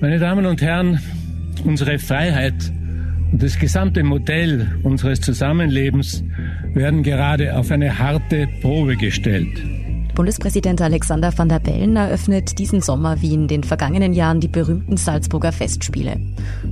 Meine Damen und Herren, unsere Freiheit und das gesamte Modell unseres Zusammenlebens werden gerade auf eine harte Probe gestellt. Bundespräsident Alexander van der Bellen eröffnet diesen Sommer wie in den vergangenen Jahren die berühmten Salzburger Festspiele.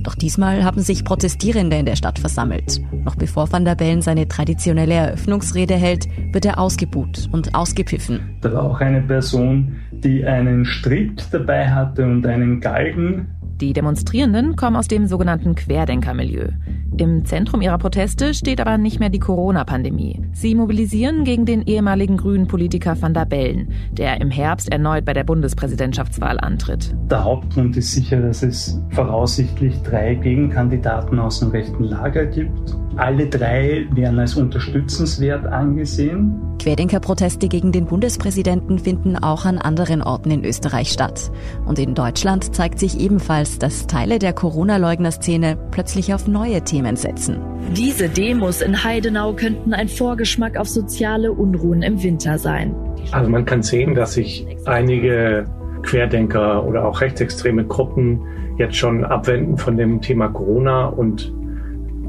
Doch diesmal haben sich Protestierende in der Stadt versammelt. Noch bevor van der Bellen seine traditionelle Eröffnungsrede hält, wird er ausgebuht und ausgepfiffen. Da war auch eine Person, die einen Strick dabei hatte und einen Galgen. Die Demonstrierenden kommen aus dem sogenannten Querdenkermilieu. Im Zentrum ihrer Proteste steht aber nicht mehr die Corona-Pandemie. Sie mobilisieren gegen den ehemaligen grünen Politiker van der Bellen, der im Herbst erneut bei der Bundespräsidentschaftswahl antritt. Der Hauptgrund ist sicher, dass es voraussichtlich drei Gegenkandidaten aus dem rechten Lager gibt. Alle drei werden als unterstützenswert angesehen. Querdenkerproteste gegen den Bundespräsidenten finden auch an anderen Orten in Österreich statt. Und in Deutschland zeigt sich ebenfalls, dass Teile der Corona-Leugner-Szene plötzlich auf neue Themen setzen. Diese Demos in Heidenau könnten ein Vorgeschmack auf soziale Unruhen im Winter sein. Also man kann sehen, dass sich einige Querdenker oder auch rechtsextreme Gruppen jetzt schon abwenden von dem Thema Corona und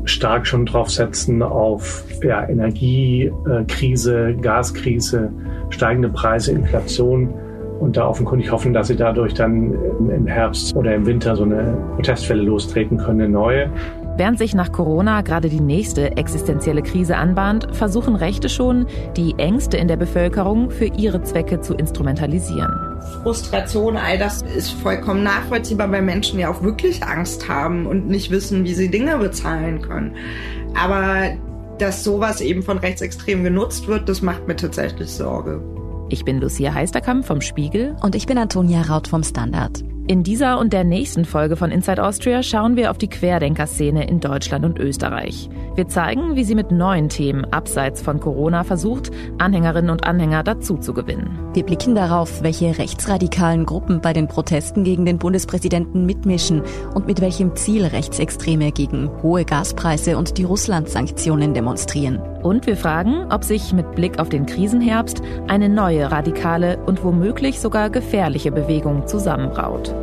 stark schon drauf setzen auf ja, Energiekrise, Gaskrise, steigende Preise, Inflation und da offenkundig hoffen, dass sie dadurch dann im Herbst oder im Winter so eine Protestwelle lostreten können, eine neue. Während sich nach Corona gerade die nächste existenzielle Krise anbahnt, versuchen Rechte schon, die Ängste in der Bevölkerung für ihre Zwecke zu instrumentalisieren. Frustration, all das ist vollkommen nachvollziehbar, weil Menschen ja auch wirklich Angst haben und nicht wissen, wie sie Dinge bezahlen können. Aber dass sowas eben von Rechtsextremen genutzt wird, das macht mir tatsächlich Sorge. Ich bin Lucia Heisterkamp vom Spiegel und ich bin Antonia Raut vom Standard. In dieser und der nächsten Folge von Inside Austria schauen wir auf die Querdenker-Szene in Deutschland und Österreich. Wir zeigen, wie sie mit neuen Themen abseits von Corona versucht, Anhängerinnen und Anhänger dazu zu gewinnen. Wir blicken darauf, welche rechtsradikalen Gruppen bei den Protesten gegen den Bundespräsidenten mitmischen und mit welchem Ziel Rechtsextreme gegen hohe Gaspreise und die Russland-Sanktionen demonstrieren. Und wir fragen, ob sich mit Blick auf den Krisenherbst eine neue radikale und womöglich sogar gefährliche Bewegung zusammenbraut.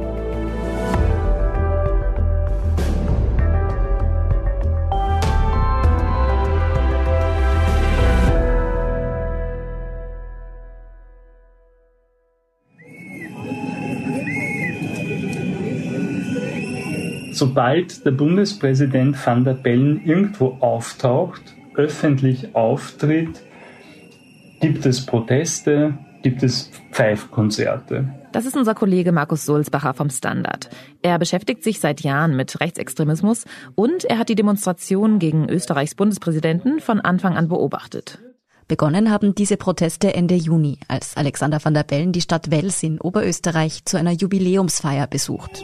Sobald der Bundespräsident van der Bellen irgendwo auftaucht, öffentlich auftritt, gibt es Proteste, gibt es Pfeifkonzerte. Das ist unser Kollege Markus Sulzbacher vom Standard. Er beschäftigt sich seit Jahren mit Rechtsextremismus und er hat die Demonstrationen gegen Österreichs Bundespräsidenten von Anfang an beobachtet. Begonnen haben diese Proteste Ende Juni, als Alexander van der Bellen die Stadt Wels in Oberösterreich zu einer Jubiläumsfeier besucht.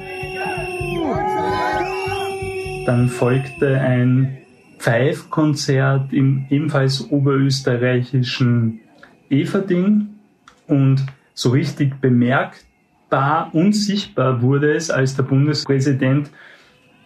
Dann folgte ein Pfeifkonzert im ebenfalls oberösterreichischen Everding und so richtig bemerkbar und sichtbar wurde es, als der Bundespräsident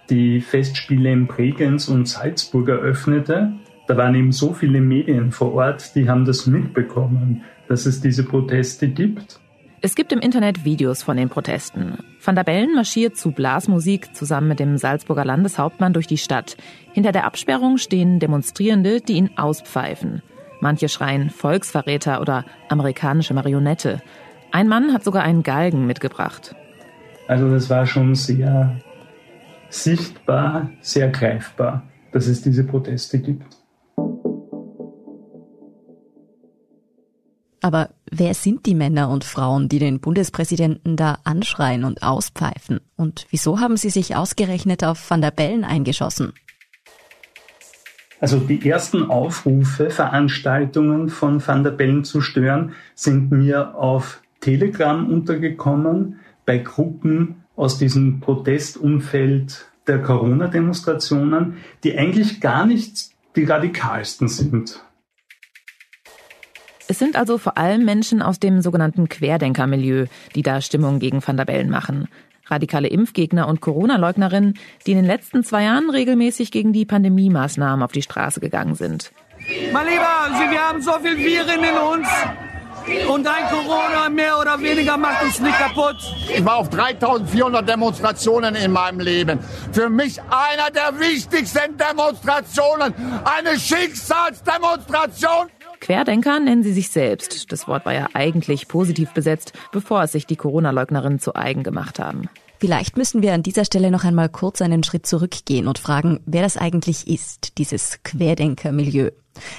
die Festspiele in Bregenz und Salzburg eröffnete. Da waren eben so viele Medien vor Ort, die haben das mitbekommen, dass es diese Proteste gibt. Es gibt im Internet Videos von den Protesten. Van der Bellen marschiert zu Blasmusik zusammen mit dem Salzburger Landeshauptmann durch die Stadt. Hinter der Absperrung stehen Demonstrierende, die ihn auspfeifen. Manche schreien Volksverräter oder amerikanische Marionette. Ein Mann hat sogar einen Galgen mitgebracht. Also das war schon sehr sichtbar, sehr greifbar, dass es diese Proteste gibt. Aber wer sind die Männer und Frauen, die den Bundespräsidenten da anschreien und auspfeifen? Und wieso haben sie sich ausgerechnet auf Van der Bellen eingeschossen? Also die ersten Aufrufe, Veranstaltungen von Van der Bellen zu stören, sind mir auf Telegram untergekommen, bei Gruppen aus diesem Protestumfeld der Corona-Demonstrationen, die eigentlich gar nicht die radikalsten sind. Es sind also vor allem Menschen aus dem sogenannten Querdenkermilieu, die da Stimmung gegen Van der Bellen machen. Radikale Impfgegner und Corona-Leugnerinnen, die in den letzten zwei Jahren regelmäßig gegen die Pandemie-Maßnahmen auf die Straße gegangen sind. Mein Lieber, Sie, wir haben so viel Viren in uns. Und ein Corona mehr oder weniger macht uns nicht kaputt. Ich war auf 3400 Demonstrationen in meinem Leben. Für mich einer der wichtigsten Demonstrationen. Eine Schicksalsdemonstration. Querdenker nennen sie sich selbst. Das Wort war ja eigentlich positiv besetzt, bevor es sich die Corona-Leugnerinnen zu eigen gemacht haben. Vielleicht müssen wir an dieser Stelle noch einmal kurz einen Schritt zurückgehen und fragen, wer das eigentlich ist, dieses Querdenker-Milieu.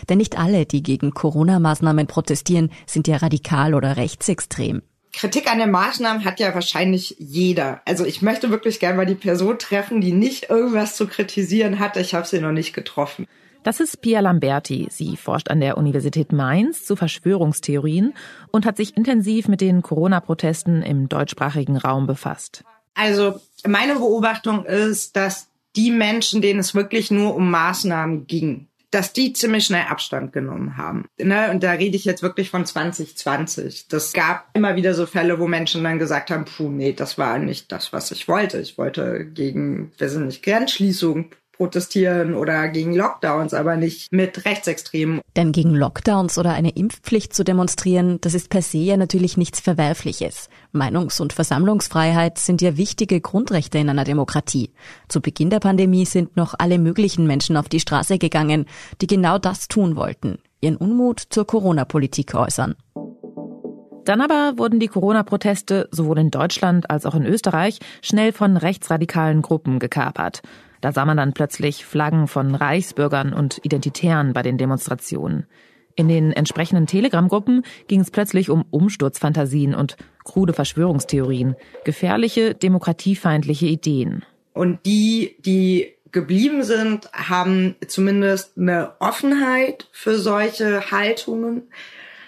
Denn nicht alle, die gegen Corona-Maßnahmen protestieren, sind ja radikal oder rechtsextrem. Kritik an den Maßnahmen hat ja wahrscheinlich jeder. Also ich möchte wirklich gerne mal die Person treffen, die nicht irgendwas zu kritisieren hat. Ich habe sie noch nicht getroffen. Das ist Pia Lamberti. Sie forscht an der Universität Mainz zu Verschwörungstheorien und hat sich intensiv mit den Corona-Protesten im deutschsprachigen Raum befasst. Also meine Beobachtung ist, dass die Menschen, denen es wirklich nur um Maßnahmen ging, dass die ziemlich schnell Abstand genommen haben. Ne? Und da rede ich jetzt wirklich von 2020. Das gab immer wieder so Fälle, wo Menschen dann gesagt haben, puh, nee, das war nicht das, was ich wollte. Ich wollte gegen, wir sind nicht, Grenzschließung protestieren oder gegen Lockdowns, aber nicht mit Rechtsextremen. Denn gegen Lockdowns oder eine Impfpflicht zu demonstrieren, das ist per se ja natürlich nichts Verwerfliches. Meinungs- und Versammlungsfreiheit sind ja wichtige Grundrechte in einer Demokratie. Zu Beginn der Pandemie sind noch alle möglichen Menschen auf die Straße gegangen, die genau das tun wollten, ihren Unmut zur Corona-Politik äußern. Dann aber wurden die Corona-Proteste sowohl in Deutschland als auch in Österreich schnell von rechtsradikalen Gruppen gekapert. Da sah man dann plötzlich Flaggen von Reichsbürgern und Identitären bei den Demonstrationen. In den entsprechenden Telegram-Gruppen ging es plötzlich um Umsturzfantasien und krude Verschwörungstheorien, gefährliche, demokratiefeindliche Ideen. Und die, die geblieben sind, haben zumindest eine Offenheit für solche Haltungen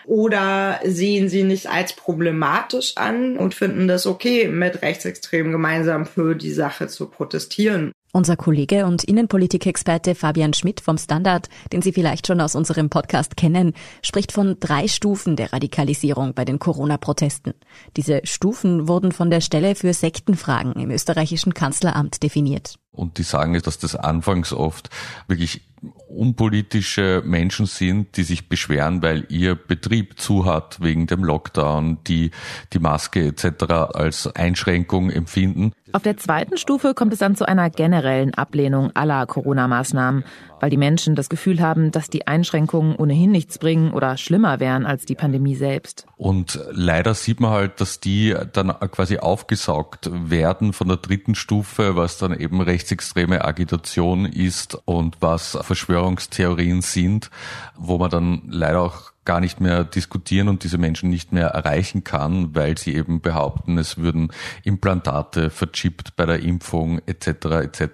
oder sehen sie nicht als problematisch an und finden das okay, mit Rechtsextremen gemeinsam für die Sache zu protestieren. Unser Kollege und Innenpolitikexperte Fabian Schmidt vom Standard, den Sie vielleicht schon aus unserem Podcast kennen, spricht von drei Stufen der Radikalisierung bei den Corona-Protesten. Diese Stufen wurden von der Stelle für Sektenfragen im österreichischen Kanzleramt definiert. Und die sagen, dass das anfangs oft wirklich unpolitische Menschen sind, die sich beschweren, weil ihr Betrieb zu hat wegen dem Lockdown, die die Maske etc. als Einschränkung empfinden. Auf der zweiten Stufe kommt es dann zu einer generellen Ablehnung aller Corona-Maßnahmen weil die Menschen das Gefühl haben, dass die Einschränkungen ohnehin nichts bringen oder schlimmer wären als die Pandemie selbst. Und leider sieht man halt, dass die dann quasi aufgesaugt werden von der dritten Stufe, was dann eben rechtsextreme Agitation ist und was Verschwörungstheorien sind, wo man dann leider auch gar nicht mehr diskutieren und diese Menschen nicht mehr erreichen kann, weil sie eben behaupten, es würden Implantate verchippt bei der Impfung etc. etc.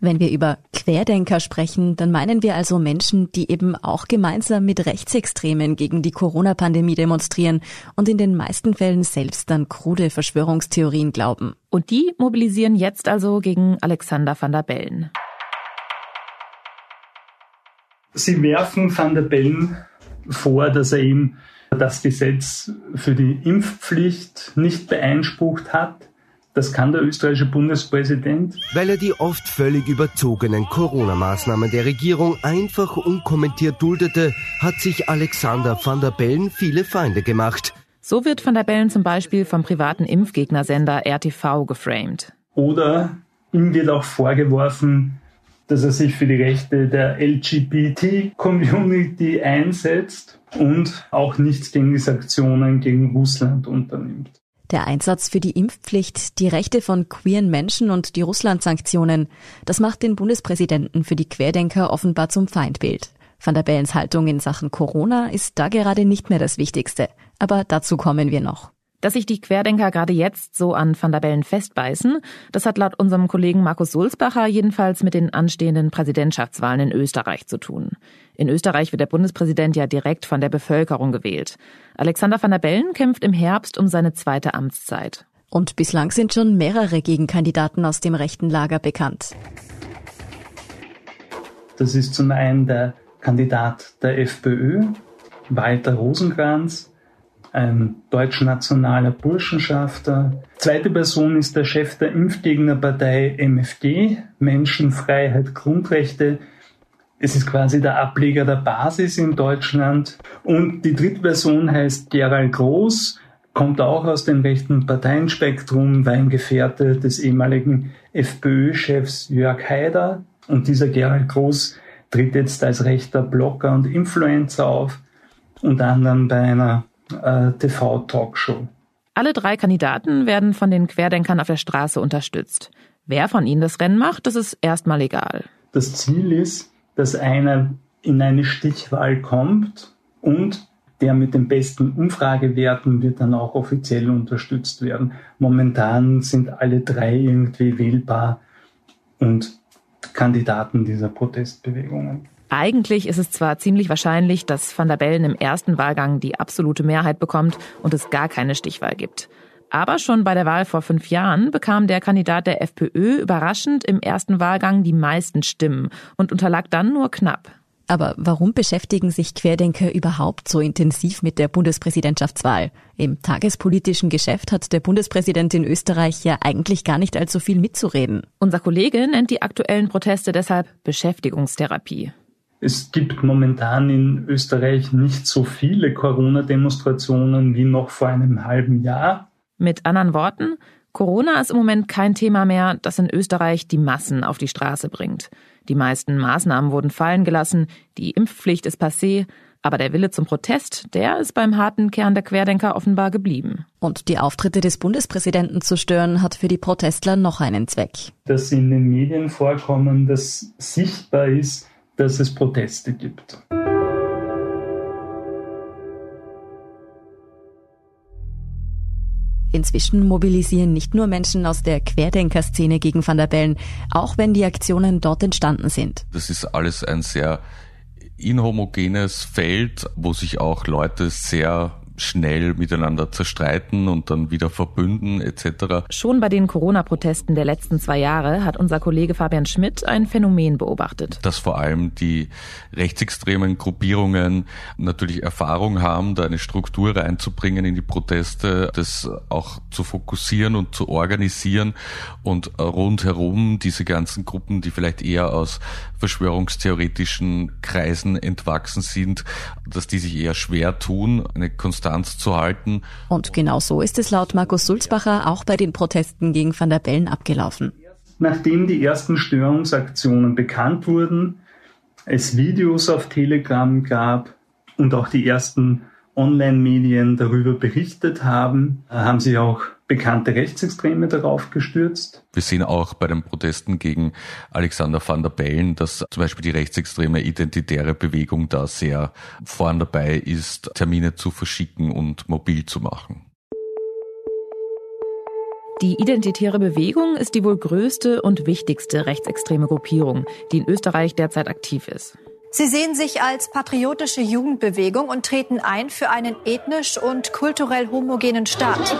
Wenn wir über Querdenker sprechen, dann meinen wir also Menschen, die eben auch gemeinsam mit Rechtsextremen gegen die Corona-Pandemie demonstrieren und in den meisten Fällen selbst an krude Verschwörungstheorien glauben. Und die mobilisieren jetzt also gegen Alexander van der Bellen. Sie werfen van der Bellen vor, dass er eben das Gesetz für die Impfpflicht nicht beeinsprucht hat das kann der österreichische Bundespräsident. Weil er die oft völlig überzogenen Corona-Maßnahmen der Regierung einfach unkommentiert duldete, hat sich Alexander van der Bellen viele Feinde gemacht. So wird van der Bellen zum Beispiel vom privaten Impfgegnersender RTV geframed. Oder ihm wird auch vorgeworfen, dass er sich für die Rechte der LGBT-Community einsetzt und auch nichts gegen die Sanktionen gegen Russland unternimmt. Der Einsatz für die Impfpflicht, die Rechte von queeren Menschen und die Russland-Sanktionen, das macht den Bundespräsidenten für die Querdenker offenbar zum Feindbild. Van der Bellens Haltung in Sachen Corona ist da gerade nicht mehr das Wichtigste. Aber dazu kommen wir noch. Dass sich die Querdenker gerade jetzt so an Van der Bellen festbeißen, das hat laut unserem Kollegen Markus Sulzbacher jedenfalls mit den anstehenden Präsidentschaftswahlen in Österreich zu tun. In Österreich wird der Bundespräsident ja direkt von der Bevölkerung gewählt. Alexander van der Bellen kämpft im Herbst um seine zweite Amtszeit. Und bislang sind schon mehrere Gegenkandidaten aus dem rechten Lager bekannt. Das ist zum einen der Kandidat der FPÖ, Walter Rosenkranz, ein deutschnationaler Burschenschafter. Zweite Person ist der Chef der Impfgegnerpartei MFG, Menschenfreiheit, Grundrechte, Es ist quasi der Ableger der Basis in Deutschland. Und die dritte Person heißt Gerald Groß, kommt auch aus dem rechten Parteienspektrum, war ein Gefährte des ehemaligen FPÖ-Chefs Jörg Haider. Und dieser Gerald Groß tritt jetzt als rechter Blogger und Influencer auf, unter anderem bei einer äh, TV-Talkshow. Alle drei Kandidaten werden von den Querdenkern auf der Straße unterstützt. Wer von ihnen das Rennen macht, das ist erstmal egal. Das Ziel ist, dass einer in eine Stichwahl kommt und der mit den besten Umfragewerten wird dann auch offiziell unterstützt werden. Momentan sind alle drei irgendwie wählbar und Kandidaten dieser Protestbewegungen. Eigentlich ist es zwar ziemlich wahrscheinlich, dass Van der Bellen im ersten Wahlgang die absolute Mehrheit bekommt und es gar keine Stichwahl gibt. Aber schon bei der Wahl vor fünf Jahren bekam der Kandidat der FPÖ überraschend im ersten Wahlgang die meisten Stimmen und unterlag dann nur knapp. Aber warum beschäftigen sich Querdenker überhaupt so intensiv mit der Bundespräsidentschaftswahl? Im tagespolitischen Geschäft hat der Bundespräsident in Österreich ja eigentlich gar nicht allzu viel mitzureden. Unser Kollege nennt die aktuellen Proteste deshalb Beschäftigungstherapie. Es gibt momentan in Österreich nicht so viele Corona-Demonstrationen wie noch vor einem halben Jahr. Mit anderen Worten, Corona ist im Moment kein Thema mehr, das in Österreich die Massen auf die Straße bringt. Die meisten Maßnahmen wurden fallen gelassen, die Impfpflicht ist passé, aber der Wille zum Protest, der ist beim harten Kern der Querdenker offenbar geblieben. Und die Auftritte des Bundespräsidenten zu stören, hat für die Protestler noch einen Zweck. Dass in den Medien vorkommen, dass sichtbar ist, dass es Proteste gibt. Inzwischen mobilisieren nicht nur Menschen aus der Querdenkerszene gegen Van der Bellen, auch wenn die Aktionen dort entstanden sind. Das ist alles ein sehr inhomogenes Feld, wo sich auch Leute sehr schnell miteinander zerstreiten und dann wieder verbünden etc. Schon bei den Corona-Protesten der letzten zwei Jahre hat unser Kollege Fabian Schmidt ein Phänomen beobachtet. Dass vor allem die rechtsextremen Gruppierungen natürlich Erfahrung haben, da eine Struktur reinzubringen in die Proteste, das auch zu fokussieren und zu organisieren und rundherum diese ganzen Gruppen, die vielleicht eher aus verschwörungstheoretischen Kreisen entwachsen sind, dass die sich eher schwer tun, eine Konstanz zu halten. Und genau so ist es laut Markus Sulzbacher auch bei den Protesten gegen Van der Bellen abgelaufen. Nachdem die ersten Störungsaktionen bekannt wurden, es Videos auf Telegram gab und auch die ersten Online-Medien darüber berichtet haben, haben sie auch bekannte Rechtsextreme darauf gestürzt. Wir sehen auch bei den Protesten gegen Alexander van der Bellen, dass zum Beispiel die rechtsextreme identitäre Bewegung da sehr vorn dabei ist, Termine zu verschicken und mobil zu machen. Die Identitäre Bewegung ist die wohl größte und wichtigste rechtsextreme Gruppierung, die in Österreich derzeit aktiv ist. Sie sehen sich als patriotische Jugendbewegung und treten ein für einen ethnisch und kulturell homogenen Staat.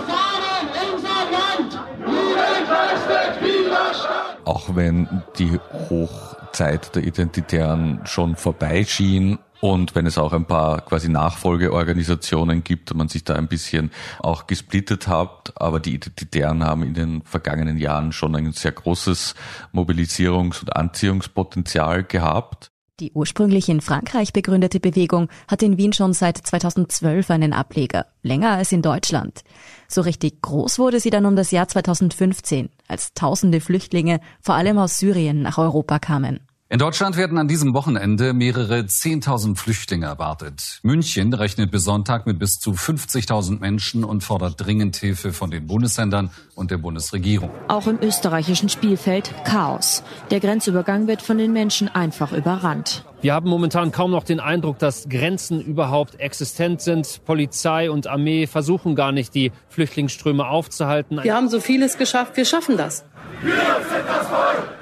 Auch wenn die Hochzeit der Identitären schon vorbeischien und wenn es auch ein paar quasi Nachfolgeorganisationen gibt und man sich da ein bisschen auch gesplittet hat, aber die Identitären haben in den vergangenen Jahren schon ein sehr großes Mobilisierungs- und Anziehungspotenzial gehabt. Die ursprünglich in Frankreich begründete Bewegung hat in Wien schon seit 2012 einen Ableger, länger als in Deutschland. So richtig groß wurde sie dann um das Jahr 2015, als tausende Flüchtlinge, vor allem aus Syrien, nach Europa kamen. In Deutschland werden an diesem Wochenende mehrere 10.000 Flüchtlinge erwartet. München rechnet bis Sonntag mit bis zu 50.000 Menschen und fordert dringend Hilfe von den Bundesländern und der Bundesregierung. Auch im österreichischen Spielfeld Chaos. Der Grenzübergang wird von den Menschen einfach überrannt. Wir haben momentan kaum noch den Eindruck, dass Grenzen überhaupt existent sind. Polizei und Armee versuchen gar nicht, die Flüchtlingsströme aufzuhalten. Wir haben so vieles geschafft, wir schaffen das. Wir sind das Volk!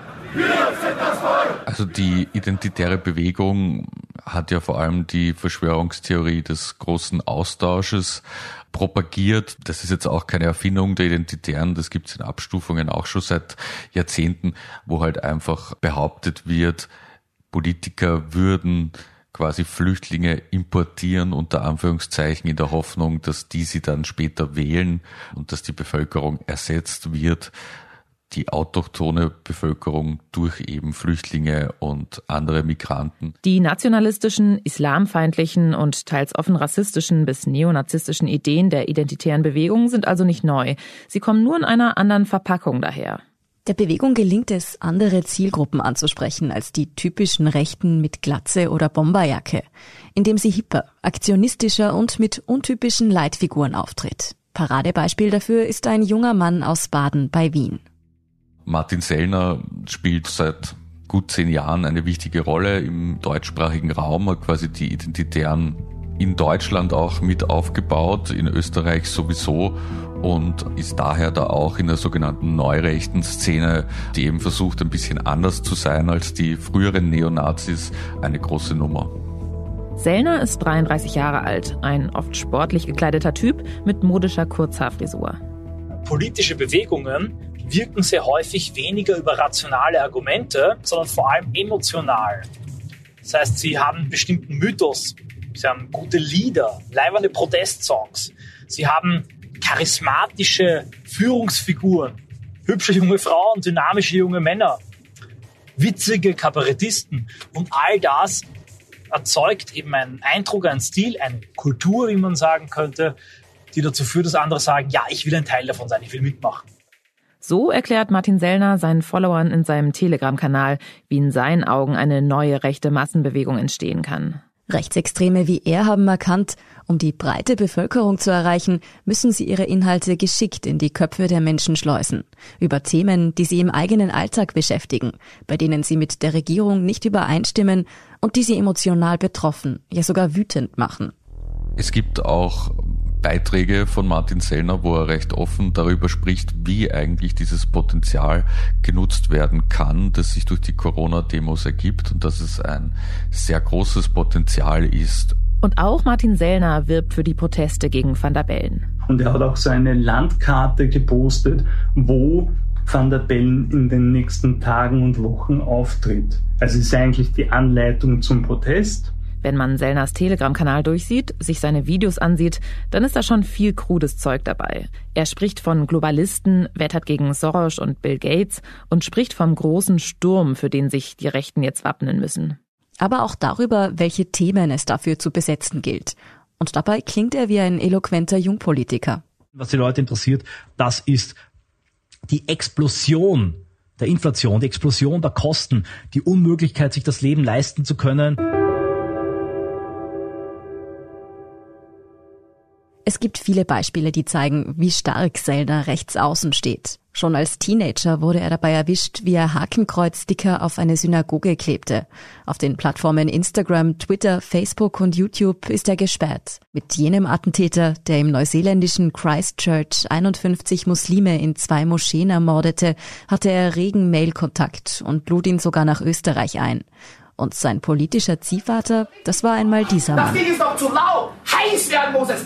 Also die identitäre Bewegung hat ja vor allem die Verschwörungstheorie des großen Austausches propagiert. Das ist jetzt auch keine Erfindung der Identitären, das gibt es in Abstufungen auch schon seit Jahrzehnten, wo halt einfach behauptet wird, Politiker würden quasi Flüchtlinge importieren, unter Anführungszeichen, in der Hoffnung, dass die sie dann später wählen und dass die Bevölkerung ersetzt wird die autochtone Bevölkerung durch eben Flüchtlinge und andere Migranten. Die nationalistischen, islamfeindlichen und teils offen rassistischen bis neonazistischen Ideen der identitären Bewegung sind also nicht neu. Sie kommen nur in einer anderen Verpackung daher. Der Bewegung gelingt es, andere Zielgruppen anzusprechen als die typischen Rechten mit Glatze oder Bomberjacke, indem sie hipper, aktionistischer und mit untypischen Leitfiguren auftritt. Paradebeispiel dafür ist ein junger Mann aus Baden bei Wien. Martin Sellner spielt seit gut zehn Jahren eine wichtige Rolle im deutschsprachigen Raum, hat quasi die Identitären in Deutschland auch mit aufgebaut, in Österreich sowieso und ist daher da auch in der sogenannten neurechten Szene, die eben versucht ein bisschen anders zu sein als die früheren Neonazis, eine große Nummer. Sellner ist 33 Jahre alt, ein oft sportlich gekleideter Typ mit modischer Kurzhaarfrisur. Politische Bewegungen wirken sehr häufig weniger über rationale Argumente, sondern vor allem emotional. Das heißt, sie haben bestimmten Mythos, sie haben gute Lieder, leibernde Protestsongs, sie haben charismatische Führungsfiguren, hübsche junge Frauen, dynamische junge Männer, witzige Kabarettisten. Und all das erzeugt eben einen Eindruck, einen Stil, eine Kultur, wie man sagen könnte, die dazu führt, dass andere sagen, ja, ich will ein Teil davon sein, ich will mitmachen. So erklärt Martin Sellner seinen Followern in seinem Telegram-Kanal, wie in seinen Augen eine neue rechte Massenbewegung entstehen kann. Rechtsextreme wie er haben erkannt, um die breite Bevölkerung zu erreichen, müssen sie ihre Inhalte geschickt in die Köpfe der Menschen schleusen. Über Themen, die sie im eigenen Alltag beschäftigen, bei denen sie mit der Regierung nicht übereinstimmen und die sie emotional betroffen, ja sogar wütend machen. Es gibt auch Beiträge von Martin Sellner, wo er recht offen darüber spricht, wie eigentlich dieses Potenzial genutzt werden kann, das sich durch die Corona-Demos ergibt und dass es ein sehr großes Potenzial ist. Und auch Martin Sellner wirbt für die Proteste gegen Van der Bellen. Und er hat auch so eine Landkarte gepostet, wo Van der Bellen in den nächsten Tagen und Wochen auftritt. Also es ist eigentlich die Anleitung zum Protest wenn man Sellners Telegram-Kanal durchsieht, sich seine Videos ansieht, dann ist da schon viel krudes Zeug dabei. Er spricht von Globalisten, wettert gegen Soros und Bill Gates und spricht vom großen Sturm, für den sich die Rechten jetzt wappnen müssen. Aber auch darüber, welche Themen es dafür zu besetzen gilt. Und dabei klingt er wie ein eloquenter Jungpolitiker. Was die Leute interessiert, das ist die Explosion der Inflation, die Explosion der Kosten, die Unmöglichkeit, sich das Leben leisten zu können. Es gibt viele Beispiele, die zeigen, wie stark Zelda rechts außen steht. Schon als Teenager wurde er dabei erwischt, wie er Hakenkreuzsticker auf eine Synagoge klebte. Auf den Plattformen Instagram, Twitter, Facebook und YouTube ist er gesperrt. Mit jenem Attentäter, der im neuseeländischen Christchurch 51 Muslime in zwei Moscheen ermordete, hatte er regen Mailkontakt und lud ihn sogar nach Österreich ein. Und sein politischer Ziehvater, das war einmal dieser Mann. Das Ding ist doch zu lau! Heiß werden muss es!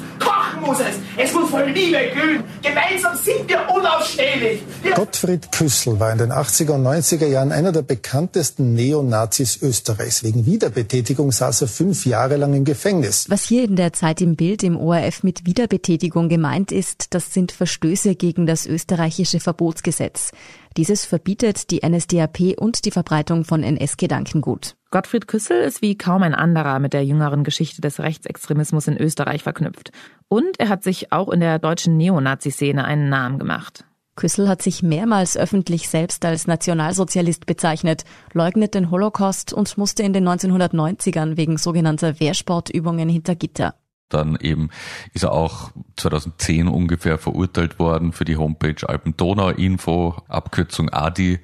Kochen muss es! Es muss voll Liebe glühen! Gemeinsam sind wir unausstehlich! Wir Gottfried Küssel war in den 80er und 90er Jahren einer der bekanntesten Neonazis Österreichs. Wegen Wiederbetätigung saß er fünf Jahre lang im Gefängnis. Was hier in der Zeit im Bild im ORF mit Wiederbetätigung gemeint ist, das sind Verstöße gegen das österreichische Verbotsgesetz. Dieses verbietet die NSDAP und die Verbreitung von NS-Gedankengut. Gottfried Küssel ist wie kaum ein anderer mit der jüngeren Geschichte des Rechtsextremismus in Österreich verknüpft. Und er hat sich auch in der deutschen Neonazi-Szene einen Namen gemacht. Küssel hat sich mehrmals öffentlich selbst als Nationalsozialist bezeichnet, leugnet den Holocaust und musste in den 1990ern wegen sogenannter Wehrsportübungen hinter Gitter. Dann eben ist er auch 2010 ungefähr verurteilt worden für die Homepage Alpendonau-Info, Abkürzung ADI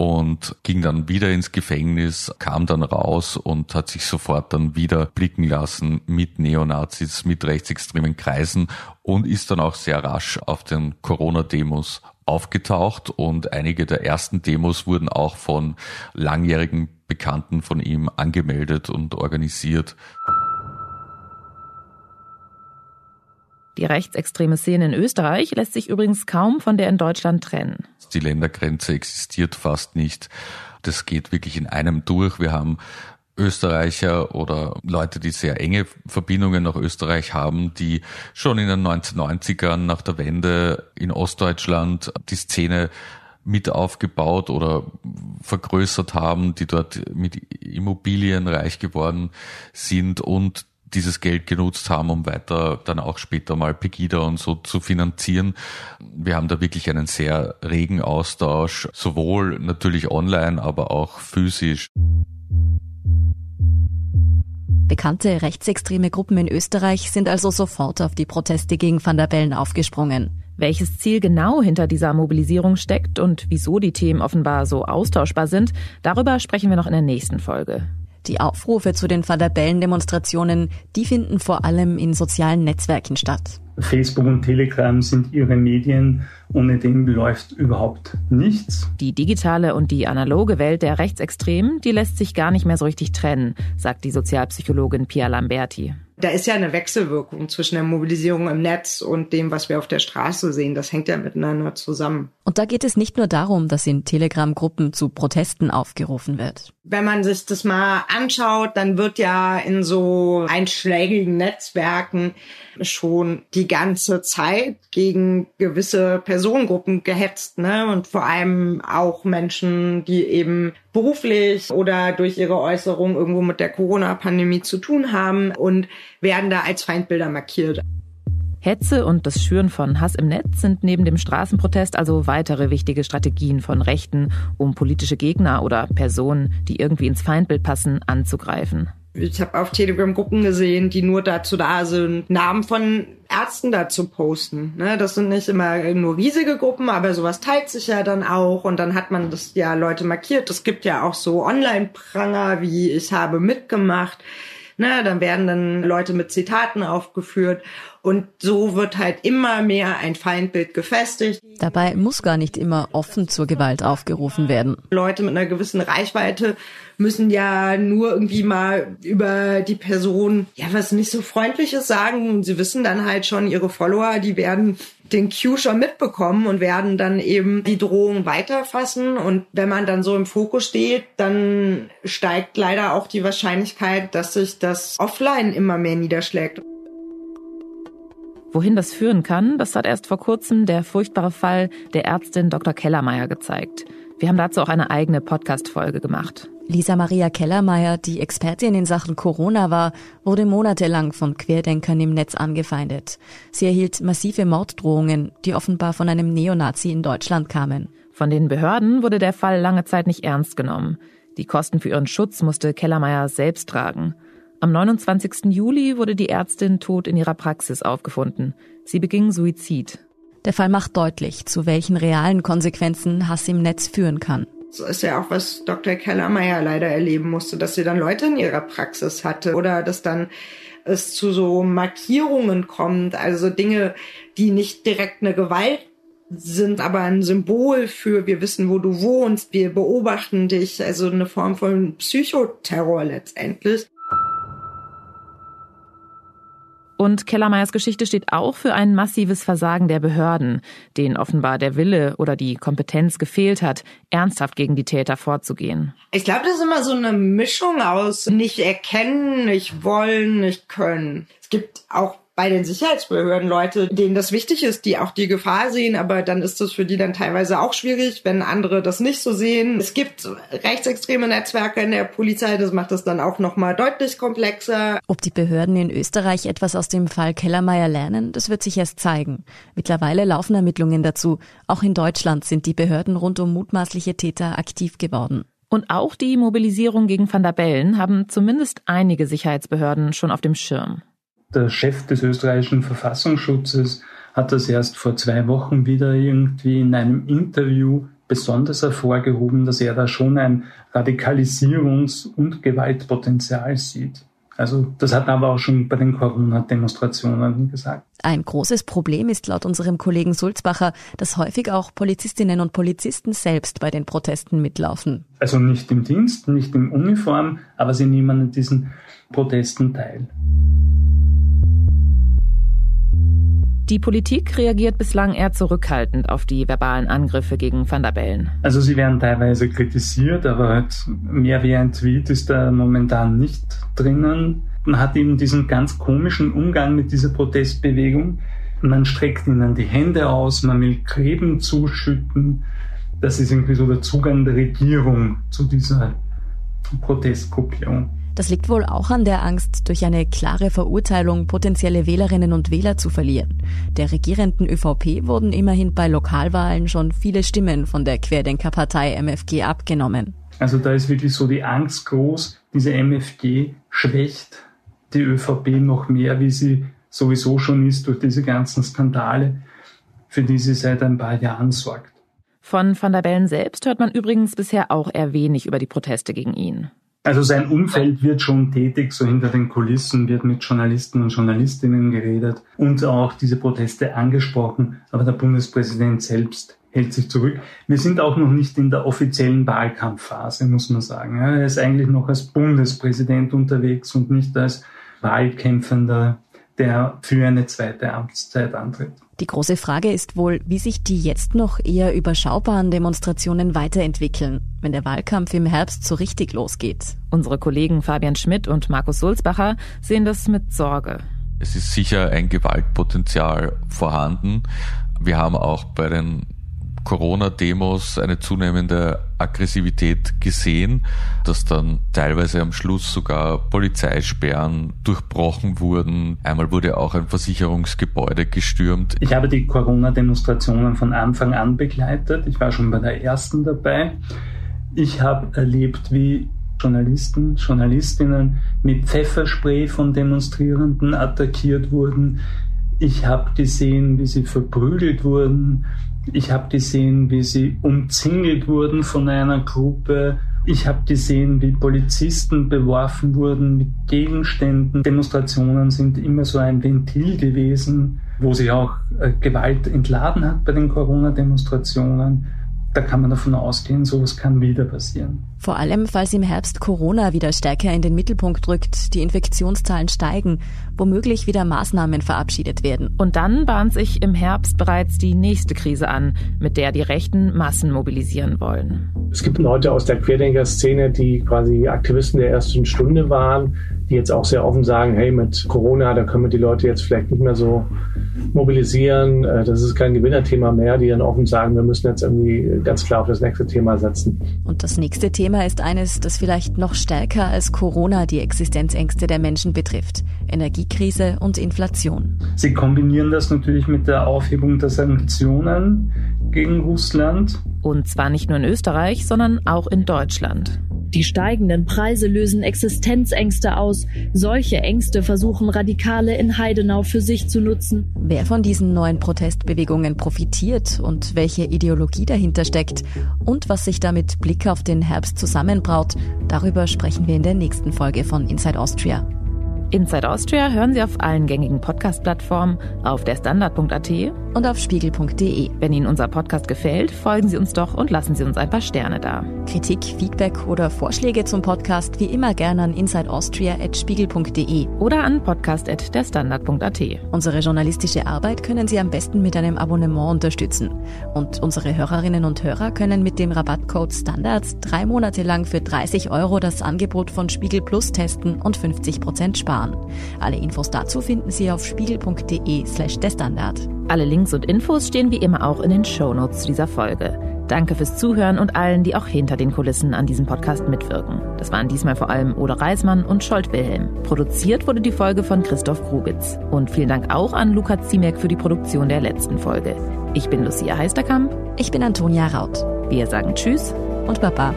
und ging dann wieder ins Gefängnis, kam dann raus und hat sich sofort dann wieder blicken lassen mit Neonazis, mit rechtsextremen Kreisen und ist dann auch sehr rasch auf den Corona-Demos aufgetaucht und einige der ersten Demos wurden auch von langjährigen Bekannten von ihm angemeldet und organisiert. Die rechtsextreme Szene in Österreich lässt sich übrigens kaum von der in Deutschland trennen. Die Ländergrenze existiert fast nicht. Das geht wirklich in einem durch. Wir haben Österreicher oder Leute, die sehr enge Verbindungen nach Österreich haben, die schon in den 1990ern nach der Wende in Ostdeutschland die Szene mit aufgebaut oder vergrößert haben, die dort mit Immobilien reich geworden sind und dieses Geld genutzt haben, um weiter dann auch später mal Pegida und so zu finanzieren. Wir haben da wirklich einen sehr regen Austausch, sowohl natürlich online, aber auch physisch. Bekannte rechtsextreme Gruppen in Österreich sind also sofort auf die Proteste gegen Van der Bellen aufgesprungen. Welches Ziel genau hinter dieser Mobilisierung steckt und wieso die Themen offenbar so austauschbar sind, darüber sprechen wir noch in der nächsten Folge. Die Aufrufe zu den Van der Bellen-Demonstrationen, die finden vor allem in sozialen Netzwerken statt. Facebook und Telegram sind ihre Medien, ohne den läuft überhaupt nichts. Die digitale und die analoge Welt der Rechtsextremen, die lässt sich gar nicht mehr so richtig trennen, sagt die Sozialpsychologin Pia Lamberti da ist ja eine Wechselwirkung zwischen der Mobilisierung im Netz und dem, was wir auf der Straße sehen. Das hängt ja miteinander zusammen. Und da geht es nicht nur darum, dass in Telegram-Gruppen zu Protesten aufgerufen wird. Wenn man sich das mal anschaut, dann wird ja in so einschlägigen Netzwerken schon die ganze Zeit gegen gewisse Personengruppen gehetzt, ne? Und vor allem auch Menschen, die eben beruflich oder durch ihre Äußerung irgendwo mit der Corona-Pandemie zu tun haben und werden da als Feindbilder markiert. Hetze und das Schüren von Hass im Netz sind neben dem Straßenprotest also weitere wichtige Strategien von Rechten, um politische Gegner oder Personen, die irgendwie ins Feindbild passen, anzugreifen. Ich habe auf Telegram Gruppen gesehen, die nur dazu da sind, Namen von Ärzten dazu posten. Ne? Das sind nicht immer nur riesige Gruppen, aber sowas teilt sich ja dann auch und dann hat man das ja Leute markiert. Es gibt ja auch so Online-Pranger wie ich habe mitgemacht. Ne, dann werden dann Leute mit Zitaten aufgeführt und so wird halt immer mehr ein Feindbild gefestigt. Dabei muss gar nicht immer offen zur Gewalt aufgerufen werden. Leute mit einer gewissen Reichweite müssen ja nur irgendwie mal über die Person ja was nicht so freundliches sagen und sie wissen dann halt schon ihre Follower, die werden den Cue schon mitbekommen und werden dann eben die Drohung weiterfassen. Und wenn man dann so im Fokus steht, dann steigt leider auch die Wahrscheinlichkeit, dass sich das offline immer mehr niederschlägt. Wohin das führen kann, das hat erst vor kurzem der furchtbare Fall der Ärztin Dr. Kellermeier gezeigt. Wir haben dazu auch eine eigene Podcast-Folge gemacht. Lisa Maria Kellermeier, die Expertin in Sachen Corona war, wurde monatelang von Querdenkern im Netz angefeindet. Sie erhielt massive Morddrohungen, die offenbar von einem Neonazi in Deutschland kamen. Von den Behörden wurde der Fall lange Zeit nicht ernst genommen. Die Kosten für ihren Schutz musste Kellermeier selbst tragen. Am 29. Juli wurde die Ärztin tot in ihrer Praxis aufgefunden. Sie beging Suizid. Der Fall macht deutlich, zu welchen realen Konsequenzen Hass im Netz führen kann. So ist ja auch, was Dr. Kellermeier leider erleben musste, dass sie dann Leute in ihrer Praxis hatte oder dass dann es zu so Markierungen kommt, also Dinge, die nicht direkt eine Gewalt sind aber ein Symbol für, wir wissen, wo du wohnst, wir beobachten dich, also eine Form von Psychoterror letztendlich. Und Kellermeyers Geschichte steht auch für ein massives Versagen der Behörden, denen offenbar der Wille oder die Kompetenz gefehlt hat, ernsthaft gegen die Täter vorzugehen. Ich glaube, das ist immer so eine Mischung aus nicht erkennen, nicht wollen, nicht können. Es gibt auch bei den Sicherheitsbehörden Leute, denen das wichtig ist, die auch die Gefahr sehen, aber dann ist das für die dann teilweise auch schwierig, wenn andere das nicht so sehen. Es gibt rechtsextreme Netzwerke in der Polizei, das macht das dann auch nochmal deutlich komplexer. Ob die Behörden in Österreich etwas aus dem Fall Kellermeier lernen, das wird sich erst zeigen. Mittlerweile laufen Ermittlungen dazu. Auch in Deutschland sind die Behörden rund um mutmaßliche Täter aktiv geworden. Und auch die Mobilisierung gegen Van der Bellen haben zumindest einige Sicherheitsbehörden schon auf dem Schirm. Der Chef des österreichischen Verfassungsschutzes hat das erst vor zwei Wochen wieder irgendwie in einem Interview besonders hervorgehoben, dass er da schon ein Radikalisierungs- und Gewaltpotenzial sieht. Also das hat er aber auch schon bei den Corona-Demonstrationen gesagt. Ein großes Problem ist laut unserem Kollegen Sulzbacher, dass häufig auch Polizistinnen und Polizisten selbst bei den Protesten mitlaufen. Also nicht im Dienst, nicht in Uniform, aber sie nehmen an diesen Protesten teil. Die Politik reagiert bislang eher zurückhaltend auf die verbalen Angriffe gegen Van der Bellen. Also sie werden teilweise kritisiert, aber halt mehr wie ein Tweet ist da momentan nicht drinnen. Man hat eben diesen ganz komischen Umgang mit dieser Protestbewegung. Man streckt ihnen die Hände aus, man will Creme zuschütten. das ist irgendwie so der Zugang der Regierung zu dieser Protestgruppierung. Das liegt wohl auch an der Angst, durch eine klare Verurteilung potenzielle Wählerinnen und Wähler zu verlieren. Der regierenden ÖVP wurden immerhin bei Lokalwahlen schon viele Stimmen von der Querdenkerpartei MFG abgenommen. Also da ist wirklich so die Angst groß, diese MFG schwächt die ÖVP noch mehr, wie sie sowieso schon ist durch diese ganzen Skandale, für die sie seit ein paar Jahren sorgt. Von Van der Bellen selbst hört man übrigens bisher auch eher wenig über die Proteste gegen ihn. Also sein Umfeld wird schon tätig, so hinter den Kulissen wird mit Journalisten und Journalistinnen geredet und auch diese Proteste angesprochen, aber der Bundespräsident selbst hält sich zurück. Wir sind auch noch nicht in der offiziellen Wahlkampfphase, muss man sagen. Er ist eigentlich noch als Bundespräsident unterwegs und nicht als Wahlkämpfender, der für eine zweite Amtszeit antritt. Die große Frage ist wohl, wie sich die jetzt noch eher überschaubaren Demonstrationen weiterentwickeln, wenn der Wahlkampf im Herbst so richtig losgeht. Unsere Kollegen Fabian Schmidt und Markus Sulzbacher sehen das mit Sorge. Es ist sicher ein Gewaltpotenzial vorhanden. Wir haben auch bei den Corona-Demos eine zunehmende Aggressivität gesehen, dass dann teilweise am Schluss sogar Polizeisperren durchbrochen wurden. Einmal wurde auch ein Versicherungsgebäude gestürmt. Ich habe die Corona-Demonstrationen von Anfang an begleitet. Ich war schon bei der ersten dabei. Ich habe erlebt, wie Journalisten, Journalistinnen mit Pfefferspray von Demonstrierenden attackiert wurden. Ich habe gesehen, wie sie verprügelt wurden. Ich habe gesehen, wie sie umzingelt wurden von einer Gruppe. Ich habe gesehen, wie Polizisten beworfen wurden mit Gegenständen. Demonstrationen sind immer so ein Ventil gewesen, wo sich auch äh, Gewalt entladen hat bei den Corona-Demonstrationen da kann man davon ausgehen, sowas kann wieder passieren. Vor allem, falls im Herbst Corona wieder stärker in den Mittelpunkt rückt, die Infektionszahlen steigen, womöglich wieder Maßnahmen verabschiedet werden. Und dann bahnt sich im Herbst bereits die nächste Krise an, mit der die Rechten Massen mobilisieren wollen. Es gibt Leute aus der Querdenker-Szene, die quasi Aktivisten der ersten Stunde waren, die jetzt auch sehr offen sagen, hey, mit Corona, da können wir die Leute jetzt vielleicht nicht mehr so mobilisieren. Äh, das ist kein Gewinnerthema mehr, die dann offen sagen, wir müssen jetzt irgendwie ganz klar auf das nächste Thema setzen. Und das nächste Thema ist eines, das vielleicht noch stärker als Corona die Existenzängste der Menschen betrifft. Energiekrise und Inflation. Sie kombinieren das natürlich mit der Aufhebung der Sanktionen gegen Russland. Und zwar nicht nur in Österreich, sondern auch in Deutschland. Die steigenden Preise lösen Existenzängste aus. Solche Ängste versuchen Radikale in Heidenau für sich zu nutzen. Wer von diesen neuen Protestbewegungen profitiert und welche Ideologie dahinter steckt und was sich damit Blick auf den Herbst zusammenbraut, darüber sprechen wir in der nächsten Folge von Inside Austria. Inside Austria hören Sie auf allen gängigen Podcast-Plattformen, auf der Standard.at und auf spiegel.de. Wenn Ihnen unser Podcast gefällt, folgen Sie uns doch und lassen Sie uns ein paar Sterne da. Kritik, Feedback oder Vorschläge zum Podcast wie immer gerne an insideaustria.spiegel.de oder an podcast.derstandard.at. Unsere journalistische Arbeit können Sie am besten mit einem Abonnement unterstützen. Und unsere Hörerinnen und Hörer können mit dem Rabattcode Standards drei Monate lang für 30 Euro das Angebot von Spiegel Plus testen und 50 Prozent sparen sparen. Alle Infos dazu finden Sie auf spiegel.de slash der Standard. Alle Links und Infos stehen wie immer auch in den Shownotes zu dieser Folge. Danke fürs Zuhören und allen, die auch hinter den Kulissen an diesem Podcast mitwirken. Das waren diesmal vor allem Ole Reismann und Scholt Wilhelm. Produziert wurde die Folge von Christoph Grubitz. Und vielen Dank auch an Luca Ziemek für die Produktion der letzten Folge. Ich bin Lucia Heisterkamp. Ich bin Antonia Raut. Wir sagen Tschüss und Baba.